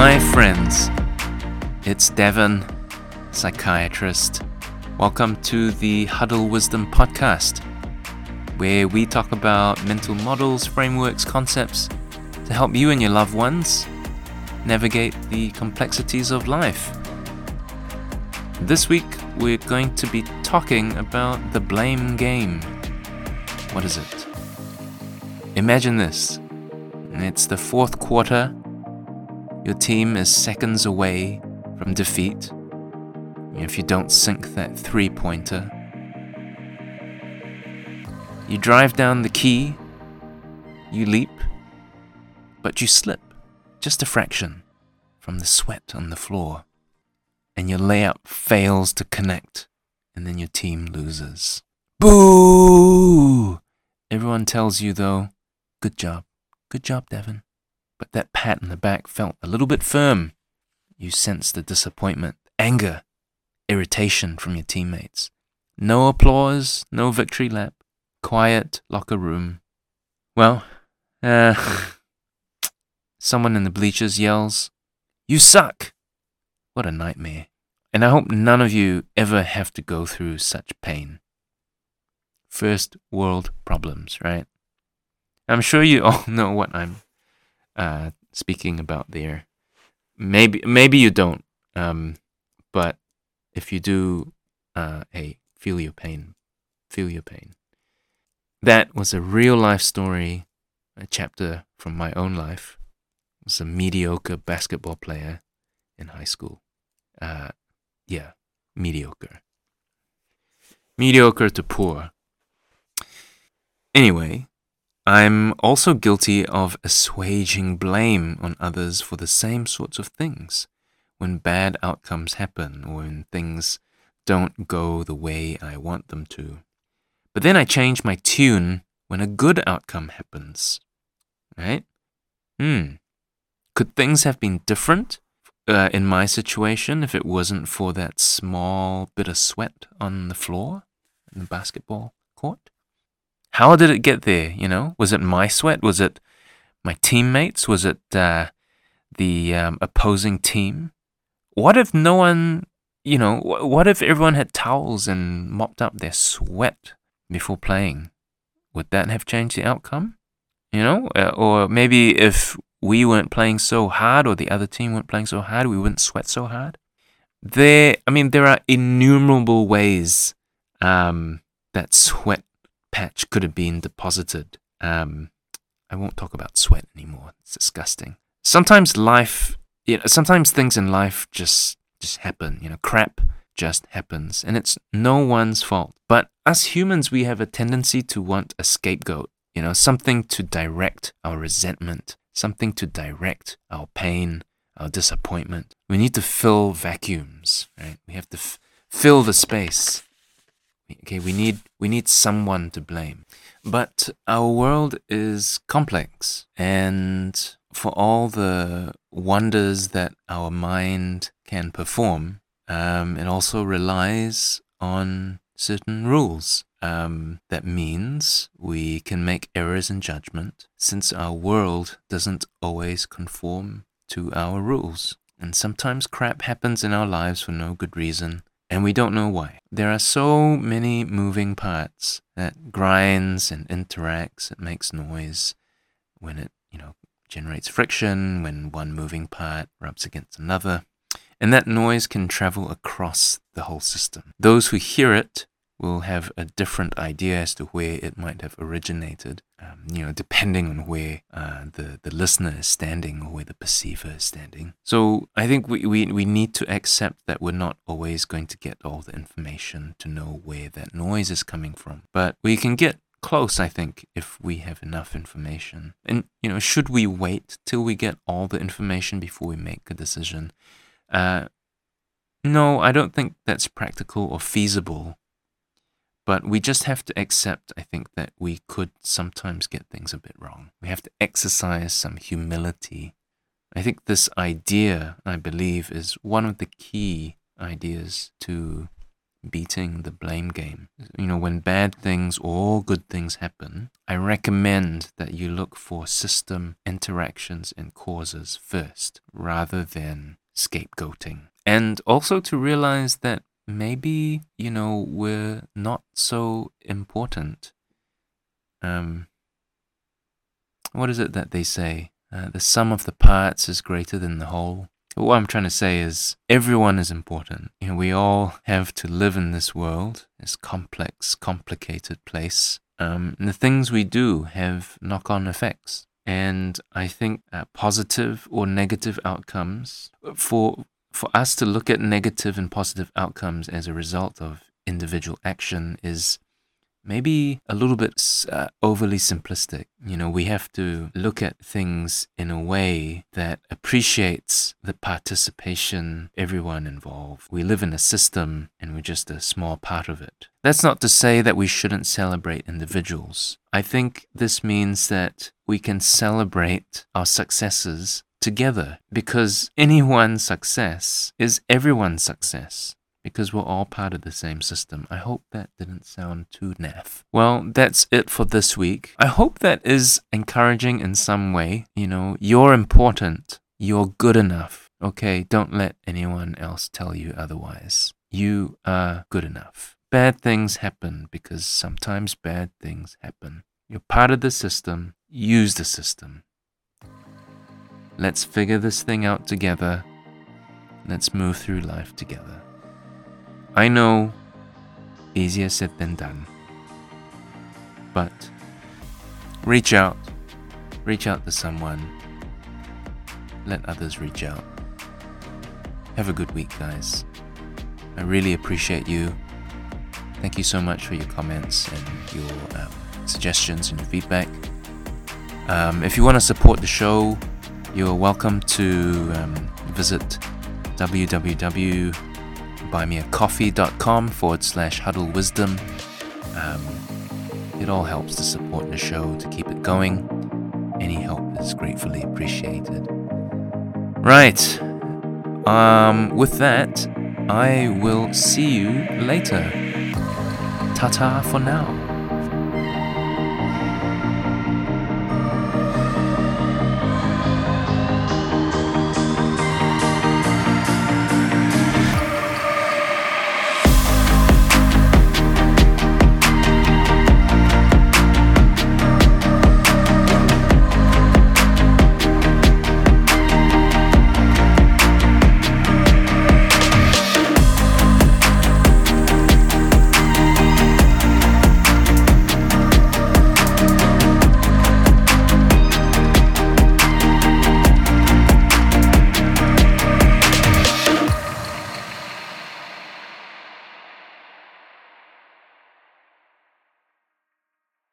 My friends, it's Devon, psychiatrist. Welcome to the Huddle Wisdom Podcast, where we talk about mental models, frameworks, concepts to help you and your loved ones navigate the complexities of life. This week, we're going to be talking about the blame game. What is it? Imagine this it's the fourth quarter. Your team is seconds away from defeat. If you don't sink that three pointer, you drive down the key, you leap, but you slip just a fraction from the sweat on the floor, and your layup fails to connect, and then your team loses. Boo! Everyone tells you, though, good job, good job, Devon. But that pat in the back felt a little bit firm. You sense the disappointment, anger, irritation from your teammates. No applause, no victory lap, quiet locker room. Well, uh, someone in the bleachers yells, You suck! What a nightmare. And I hope none of you ever have to go through such pain. First world problems, right? I'm sure you all know what I'm uh, speaking about there. Maybe maybe you don't, um, but if you do, uh, hey, feel your pain, feel your pain. That was a real life story, a chapter from my own life. I was a mediocre basketball player in high school. Uh, yeah, mediocre. Mediocre to poor. Anyway, I'm also guilty of assuaging blame on others for the same sorts of things when bad outcomes happen or when things don't go the way I want them to. But then I change my tune when a good outcome happens. Right? Hmm. Could things have been different uh, in my situation if it wasn't for that small bit of sweat on the floor in the basketball court? How did it get there? You know, was it my sweat? Was it my teammates? Was it uh, the um, opposing team? What if no one, you know, what if everyone had towels and mopped up their sweat before playing? Would that have changed the outcome? You know, uh, or maybe if we weren't playing so hard or the other team weren't playing so hard, we wouldn't sweat so hard. There, I mean, there are innumerable ways um, that sweat patch could have been deposited. Um, I won't talk about sweat anymore. It's disgusting. Sometimes life, you know, sometimes things in life just just happen. You know, crap just happens, and it's no one's fault. But us humans, we have a tendency to want a scapegoat. You know, something to direct our resentment, something to direct our pain, our disappointment. We need to fill vacuums, right? We have to f- fill the space. Okay, we need we need someone to blame. But our world is complex and for all the wonders that our mind can perform, um, it also relies on certain rules. Um, that means we can make errors in judgment since our world doesn't always conform to our rules. And sometimes crap happens in our lives for no good reason and we don't know why. There are so many moving parts that grinds and interacts, it makes noise when it, you know, generates friction, when one moving part rubs against another, and that noise can travel across the whole system. Those who hear it will have a different idea as to where it might have originated, um, you know, depending on where uh, the, the listener is standing or where the perceiver is standing. So I think we, we, we need to accept that we're not always going to get all the information to know where that noise is coming from. But we can get close, I think, if we have enough information. And, you know, should we wait till we get all the information before we make a decision? Uh, no, I don't think that's practical or feasible but we just have to accept, I think, that we could sometimes get things a bit wrong. We have to exercise some humility. I think this idea, I believe, is one of the key ideas to beating the blame game. You know, when bad things or good things happen, I recommend that you look for system interactions and causes first rather than scapegoating. And also to realize that maybe, you know, we're not so important. Um, what is it that they say? Uh, the sum of the parts is greater than the whole. What I'm trying to say is everyone is important. You know, we all have to live in this world, this complex, complicated place. Um, the things we do have knock on effects. And I think uh, positive or negative outcomes, for, for us to look at negative and positive outcomes as a result of individual action is maybe a little bit uh, overly simplistic. You know, we have to look at things in a way that appreciates the participation everyone involved. We live in a system and we're just a small part of it. That's not to say that we shouldn't celebrate individuals. I think this means that we can celebrate our successes together because anyone's success is everyone's success because we're all part of the same system. I hope that didn't sound too naff. Well, that's it for this week. I hope that is encouraging in some way. You know, you're important, you're good enough. Okay, don't let anyone else tell you otherwise. You are good enough. Bad things happen because sometimes bad things happen. You're part of the system, use the system. Let's figure this thing out together. Let's move through life together. I know easier said than done. But reach out. Reach out to someone. Let others reach out. Have a good week, guys. I really appreciate you. Thank you so much for your comments and your uh, suggestions and your feedback. Um, if you want to support the show, you're welcome to um, visit www.buymeacoffee.com forward slash huddle wisdom. Um, it all helps to support the show to keep it going. Any help is gratefully appreciated. Right. Um, with that, I will see you later. Ta ta for now.